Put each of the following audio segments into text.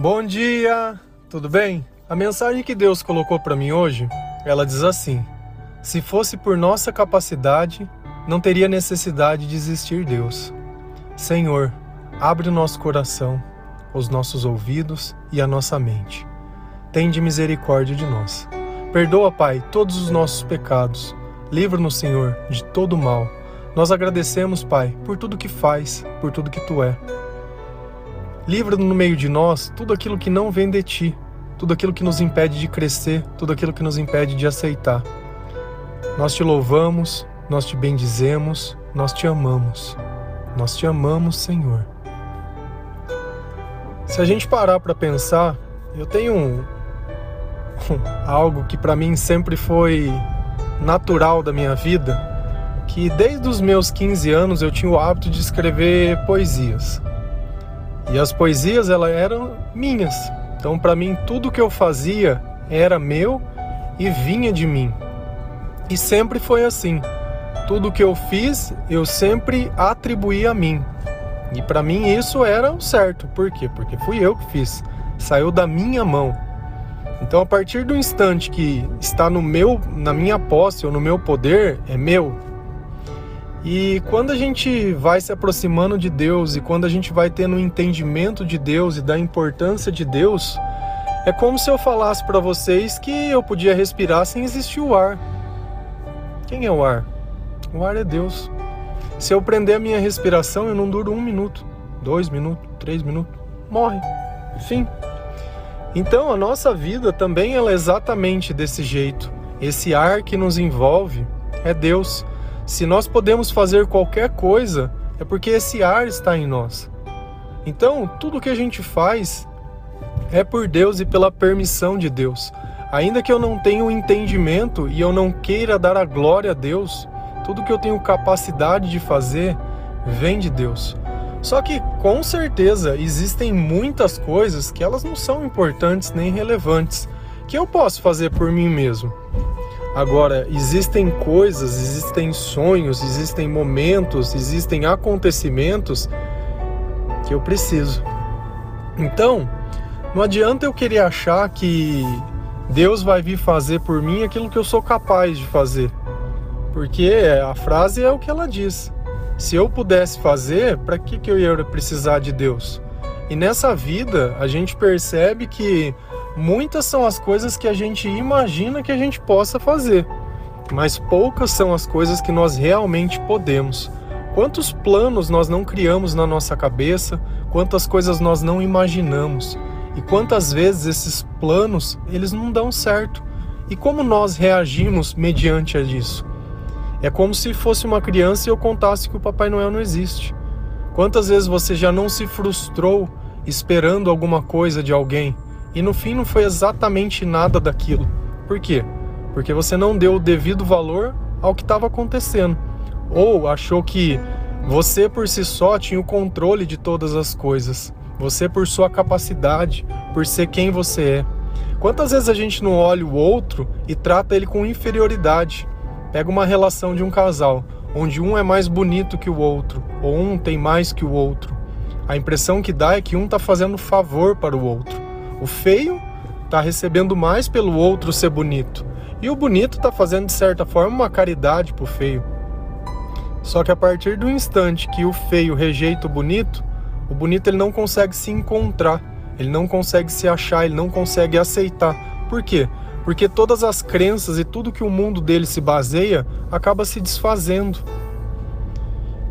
Bom dia, tudo bem? A mensagem que Deus colocou para mim hoje, ela diz assim: Se fosse por nossa capacidade, não teria necessidade de existir Deus. Senhor, abre o nosso coração, os nossos ouvidos e a nossa mente. Tende misericórdia de nós. Perdoa, Pai, todos os nossos pecados. Livra-nos, Senhor, de todo mal. Nós agradecemos, Pai, por tudo que faz, por tudo que tu é. Livra no meio de nós tudo aquilo que não vem de ti, tudo aquilo que nos impede de crescer, tudo aquilo que nos impede de aceitar. Nós te louvamos, nós te bendizemos, nós te amamos. Nós te amamos, Senhor. Se a gente parar para pensar, eu tenho um, algo que para mim sempre foi natural da minha vida, que desde os meus 15 anos eu tinha o hábito de escrever poesias. E as poesias elas eram minhas. Então para mim tudo que eu fazia era meu e vinha de mim. E sempre foi assim. Tudo que eu fiz, eu sempre atribuí a mim. E para mim isso era o certo. Por quê? Porque fui eu que fiz. Saiu da minha mão. Então a partir do instante que está no meu, na minha posse ou no meu poder, é meu. E quando a gente vai se aproximando de Deus e quando a gente vai tendo um entendimento de Deus e da importância de Deus, é como se eu falasse para vocês que eu podia respirar sem existir o ar. Quem é o ar? O ar é Deus. Se eu prender a minha respiração, eu não duro um minuto, dois minutos, três minutos, morre. Fim. Então a nossa vida também é exatamente desse jeito. Esse ar que nos envolve é Deus. Se nós podemos fazer qualquer coisa, é porque esse ar está em nós. Então, tudo que a gente faz é por Deus e pela permissão de Deus. Ainda que eu não tenha o entendimento e eu não queira dar a glória a Deus, tudo que eu tenho capacidade de fazer vem de Deus. Só que com certeza existem muitas coisas que elas não são importantes nem relevantes, que eu posso fazer por mim mesmo. Agora, existem coisas, existem sonhos, existem momentos, existem acontecimentos que eu preciso. Então, não adianta eu querer achar que Deus vai vir fazer por mim aquilo que eu sou capaz de fazer. Porque a frase é o que ela diz. Se eu pudesse fazer, para que, que eu ia precisar de Deus? E nessa vida, a gente percebe que muitas são as coisas que a gente imagina que a gente possa fazer, mas poucas são as coisas que nós realmente podemos. Quantos planos nós não criamos na nossa cabeça, quantas coisas nós não imaginamos e quantas vezes esses planos eles não dão certo. E como nós reagimos mediante a isso? É como se fosse uma criança e eu contasse que o Papai Noel não existe. Quantas vezes você já não se frustrou esperando alguma coisa de alguém e no fim não foi exatamente nada daquilo. Por quê? Porque você não deu o devido valor ao que estava acontecendo. Ou achou que você por si só tinha o controle de todas as coisas. Você por sua capacidade, por ser quem você é. Quantas vezes a gente não olha o outro e trata ele com inferioridade? Pega uma relação de um casal, onde um é mais bonito que o outro, ou um tem mais que o outro. A impressão que dá é que um está fazendo favor para o outro. O feio está recebendo mais pelo outro ser bonito. E o bonito está fazendo, de certa forma, uma caridade para o feio. Só que a partir do instante que o feio rejeita o bonito, o bonito ele não consegue se encontrar, ele não consegue se achar, ele não consegue aceitar. Por quê? Porque todas as crenças e tudo que o mundo dele se baseia acaba se desfazendo.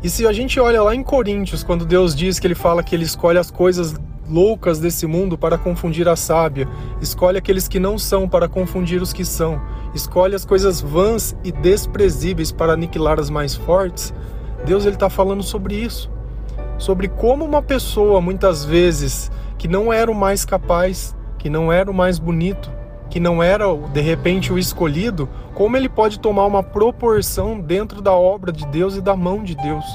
E se a gente olha lá em Coríntios, quando Deus diz que ele fala que ele escolhe as coisas loucas desse mundo para confundir a sábia. Escolhe aqueles que não são para confundir os que são. Escolhe as coisas vãs e desprezíveis para aniquilar as mais fortes. Deus ele está falando sobre isso, sobre como uma pessoa muitas vezes que não era o mais capaz, que não era o mais bonito, que não era de repente o escolhido, como ele pode tomar uma proporção dentro da obra de Deus e da mão de Deus.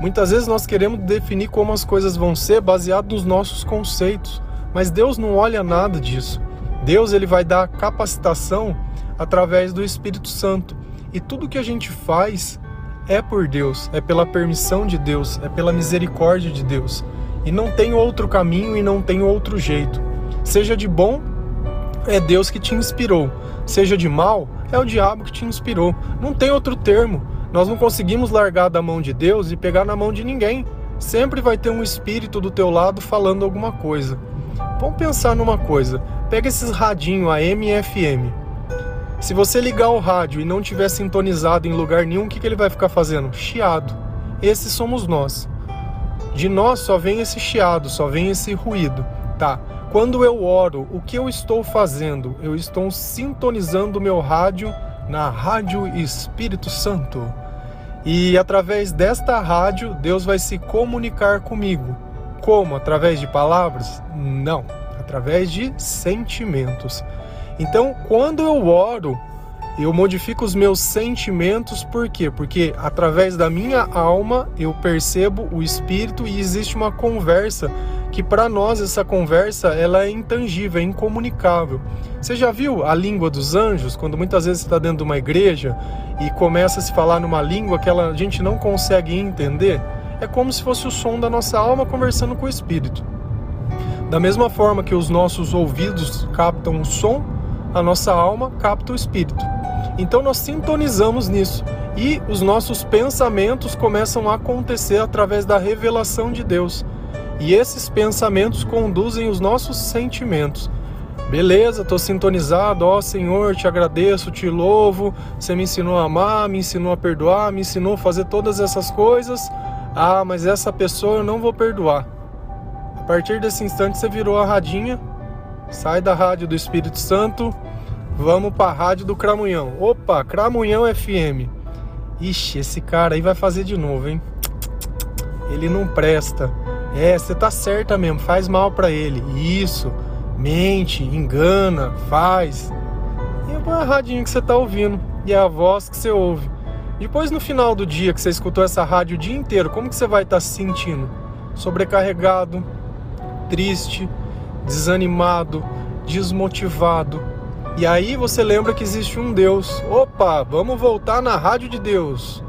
Muitas vezes nós queremos definir como as coisas vão ser baseado nos nossos conceitos, mas Deus não olha nada disso. Deus ele vai dar capacitação através do Espírito Santo. E tudo que a gente faz é por Deus, é pela permissão de Deus, é pela misericórdia de Deus. E não tem outro caminho e não tem outro jeito. Seja de bom, é Deus que te inspirou. Seja de mal, é o diabo que te inspirou. Não tem outro termo. Nós não conseguimos largar da mão de Deus e pegar na mão de ninguém. Sempre vai ter um espírito do teu lado falando alguma coisa. Vamos pensar numa coisa. Pega esses radinho AM e FM. Se você ligar o rádio e não tiver sintonizado em lugar nenhum, o que, que ele vai ficar fazendo? Chiado. Esses somos nós. De nós só vem esse chiado, só vem esse ruído. Tá. Quando eu oro, o que eu estou fazendo? Eu estou sintonizando o meu rádio na Rádio Espírito Santo. E através desta rádio, Deus vai se comunicar comigo. Como? Através de palavras? Não, através de sentimentos. Então, quando eu oro, eu modifico os meus sentimentos, por quê? Porque através da minha alma eu percebo o espírito e existe uma conversa que para nós essa conversa ela é intangível, é incomunicável. Você já viu a língua dos anjos quando muitas vezes está dentro de uma igreja e começa a se falar numa língua que ela, a gente não consegue entender? É como se fosse o som da nossa alma conversando com o espírito. Da mesma forma que os nossos ouvidos captam o som, a nossa alma capta o espírito. Então nós sintonizamos nisso e os nossos pensamentos começam a acontecer através da revelação de Deus. E esses pensamentos conduzem os nossos sentimentos. Beleza, estou sintonizado, ó Senhor, te agradeço, te louvo, você me ensinou a amar, me ensinou a perdoar, me ensinou a fazer todas essas coisas. Ah, mas essa pessoa eu não vou perdoar. A partir desse instante você virou a radinha, sai da rádio do Espírito Santo, vamos para a rádio do Cramunhão. Opa, Cramunhão FM. Ixi, esse cara aí vai fazer de novo, hein? Ele não presta. É, você tá certa mesmo, faz mal para ele. Isso, mente, engana, faz. E é a radinho que você tá ouvindo e é a voz que você ouve. Depois no final do dia que você escutou essa rádio o dia inteiro, como que você vai estar tá se sentindo? Sobrecarregado, triste, desanimado, desmotivado. E aí você lembra que existe um Deus. Opa, vamos voltar na rádio de Deus.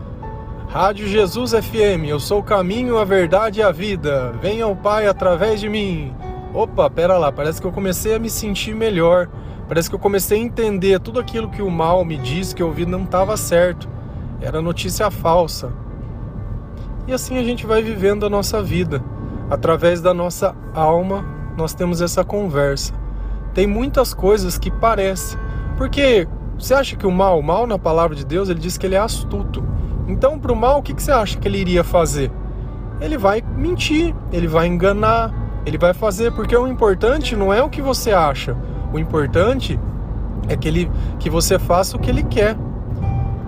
Rádio Jesus FM, eu sou o caminho, a verdade e a vida. Venha o Pai através de mim. Opa, pera lá, parece que eu comecei a me sentir melhor. Parece que eu comecei a entender tudo aquilo que o mal me disse que eu ouvi não estava certo. Era notícia falsa. E assim a gente vai vivendo a nossa vida. Através da nossa alma, nós temos essa conversa. Tem muitas coisas que parecem. Porque você acha que o mal, o mal na palavra de Deus, ele diz que ele é astuto. Então, para o mal, o que, que você acha que ele iria fazer? Ele vai mentir, ele vai enganar, ele vai fazer, porque o importante não é o que você acha, o importante é que, ele, que você faça o que ele quer.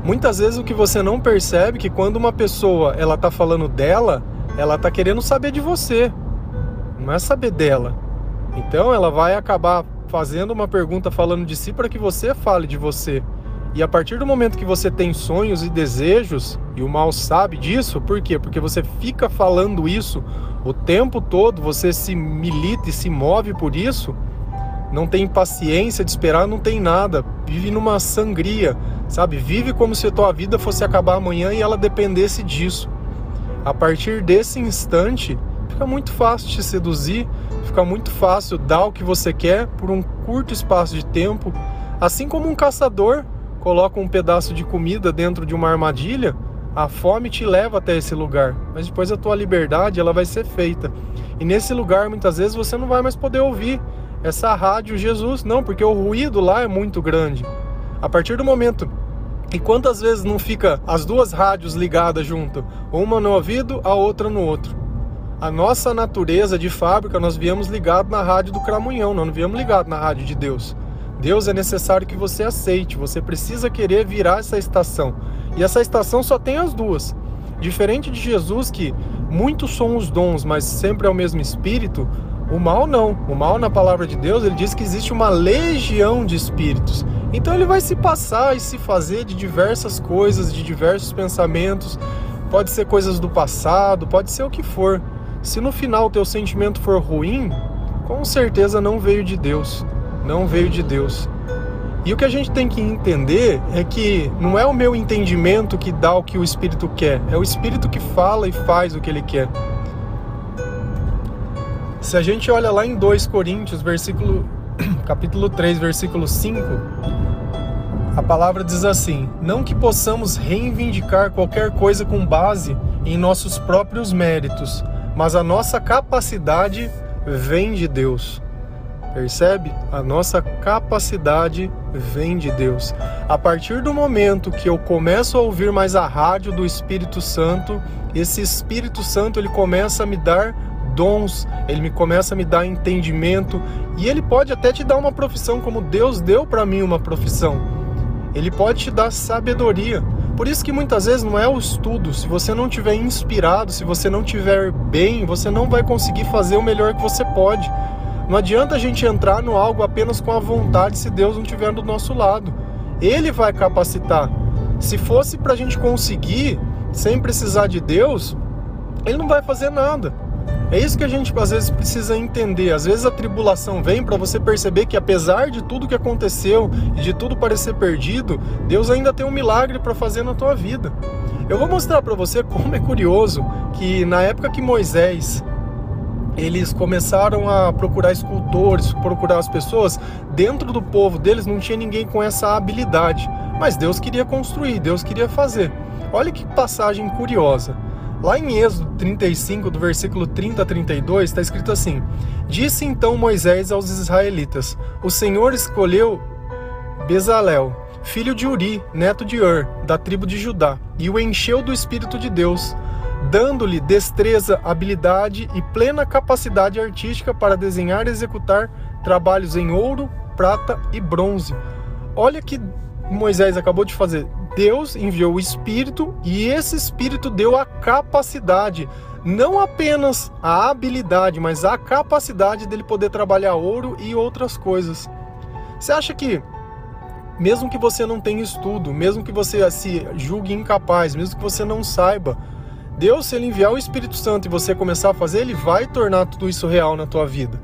Muitas vezes o que você não percebe é que quando uma pessoa ela tá falando dela, ela tá querendo saber de você, não é saber dela. Então ela vai acabar fazendo uma pergunta falando de si para que você fale de você. E a partir do momento que você tem sonhos e desejos, e o mal sabe disso, por quê? Porque você fica falando isso o tempo todo, você se milita e se move por isso, não tem paciência de esperar, não tem nada, vive numa sangria, sabe? Vive como se a tua vida fosse acabar amanhã e ela dependesse disso. A partir desse instante, fica muito fácil te seduzir, fica muito fácil dar o que você quer por um curto espaço de tempo, assim como um caçador coloca um pedaço de comida dentro de uma armadilha, a fome te leva até esse lugar, mas depois a tua liberdade ela vai ser feita. E nesse lugar muitas vezes você não vai mais poder ouvir essa rádio Jesus, não, porque o ruído lá é muito grande. A partir do momento e quantas vezes não fica as duas rádios ligadas junto, uma no ouvido, a outra no outro? A nossa natureza de fábrica, nós viemos ligado na rádio do Cramunhão, não viemos ligado na rádio de Deus. Deus é necessário que você aceite, você precisa querer virar essa estação. E essa estação só tem as duas. Diferente de Jesus, que muitos são os dons, mas sempre é o mesmo espírito, o mal não. O mal, na palavra de Deus, ele diz que existe uma legião de espíritos. Então ele vai se passar e se fazer de diversas coisas, de diversos pensamentos. Pode ser coisas do passado, pode ser o que for. Se no final o teu sentimento for ruim, com certeza não veio de Deus não veio de Deus. E o que a gente tem que entender é que não é o meu entendimento que dá o que o Espírito quer, é o Espírito que fala e faz o que ele quer. Se a gente olha lá em 2 Coríntios, versículo capítulo 3, versículo 5, a palavra diz assim: Não que possamos reivindicar qualquer coisa com base em nossos próprios méritos, mas a nossa capacidade vem de Deus. Percebe? A nossa capacidade vem de Deus. A partir do momento que eu começo a ouvir mais a rádio do Espírito Santo, esse Espírito Santo ele começa a me dar dons, ele me começa a me dar entendimento e ele pode até te dar uma profissão como Deus deu para mim uma profissão. Ele pode te dar sabedoria. Por isso que muitas vezes não é o estudo. Se você não tiver inspirado, se você não tiver bem, você não vai conseguir fazer o melhor que você pode. Não adianta a gente entrar no algo apenas com a vontade se Deus não estiver do nosso lado. Ele vai capacitar. Se fosse para a gente conseguir sem precisar de Deus, ele não vai fazer nada. É isso que a gente às vezes precisa entender. Às vezes a tribulação vem para você perceber que apesar de tudo que aconteceu e de tudo parecer perdido, Deus ainda tem um milagre para fazer na tua vida. Eu vou mostrar para você como é curioso que na época que Moisés eles começaram a procurar escultores, procurar as pessoas, dentro do povo deles não tinha ninguém com essa habilidade, mas Deus queria construir, Deus queria fazer. Olha que passagem curiosa. Lá em Êxodo 35, do versículo 30 a 32, está escrito assim: Disse então Moisés aos israelitas: O Senhor escolheu Bezalel, filho de Uri, neto de Ur, da tribo de Judá, e o encheu do Espírito de Deus, dando-lhe destreza, habilidade e plena capacidade artística para desenhar e executar trabalhos em ouro, prata e bronze. Olha que Moisés acabou de fazer. Deus enviou o Espírito e esse Espírito deu a capacidade, não apenas a habilidade, mas a capacidade dele poder trabalhar ouro e outras coisas. Você acha que, mesmo que você não tenha estudo, mesmo que você se julgue incapaz, mesmo que você não saiba, Deus, se ele enviar o Espírito Santo e você começar a fazer, ele vai tornar tudo isso real na tua vida.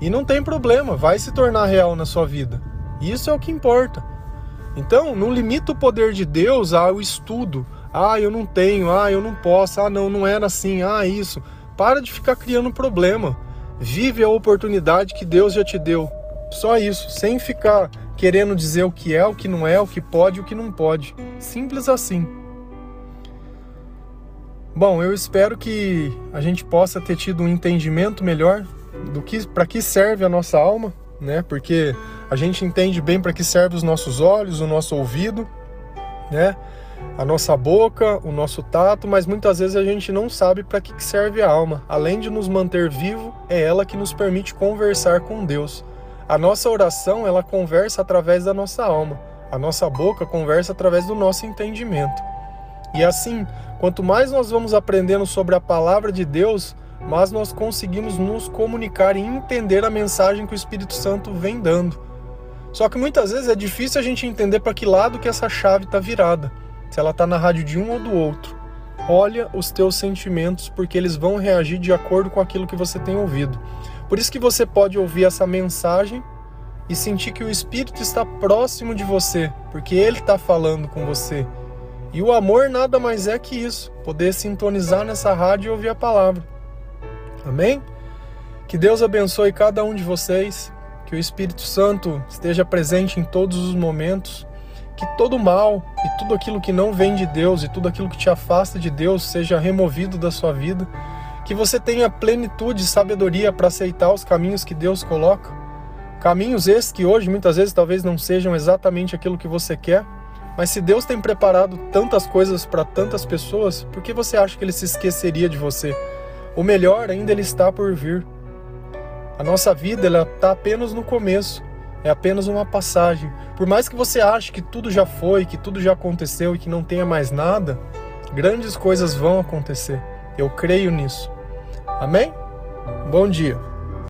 E não tem problema, vai se tornar real na sua vida. Isso é o que importa. Então, não limita o poder de Deus ao estudo. Ah, eu não tenho, ah, eu não posso, ah, não, não era assim, ah, isso. Para de ficar criando problema. Vive a oportunidade que Deus já te deu. Só isso, sem ficar querendo dizer o que é, o que não é, o que pode e o que não pode. Simples assim. Bom, eu espero que a gente possa ter tido um entendimento melhor do que para que serve a nossa alma, né? Porque a gente entende bem para que serve os nossos olhos, o nosso ouvido, né? A nossa boca, o nosso tato, mas muitas vezes a gente não sabe para que serve a alma. Além de nos manter vivo, é ela que nos permite conversar com Deus. A nossa oração, ela conversa através da nossa alma. A nossa boca conversa através do nosso entendimento. E assim, quanto mais nós vamos aprendendo sobre a palavra de Deus, mais nós conseguimos nos comunicar e entender a mensagem que o Espírito Santo vem dando. Só que muitas vezes é difícil a gente entender para que lado que essa chave está virada. Se ela está na rádio de um ou do outro. Olha os teus sentimentos, porque eles vão reagir de acordo com aquilo que você tem ouvido. Por isso que você pode ouvir essa mensagem e sentir que o Espírito está próximo de você, porque ele está falando com você. E o amor nada mais é que isso, poder sintonizar nessa rádio e ouvir a palavra. Amém? Que Deus abençoe cada um de vocês que o Espírito Santo esteja presente em todos os momentos, que todo mal e tudo aquilo que não vem de Deus e tudo aquilo que te afasta de Deus seja removido da sua vida, que você tenha plenitude e sabedoria para aceitar os caminhos que Deus coloca. Caminhos esses que hoje muitas vezes talvez não sejam exatamente aquilo que você quer, mas se Deus tem preparado tantas coisas para tantas pessoas, por que você acha que ele se esqueceria de você? O melhor ainda ele está por vir. A nossa vida ela está apenas no começo, é apenas uma passagem. Por mais que você ache que tudo já foi, que tudo já aconteceu e que não tenha mais nada, grandes coisas vão acontecer. Eu creio nisso. Amém? Bom dia.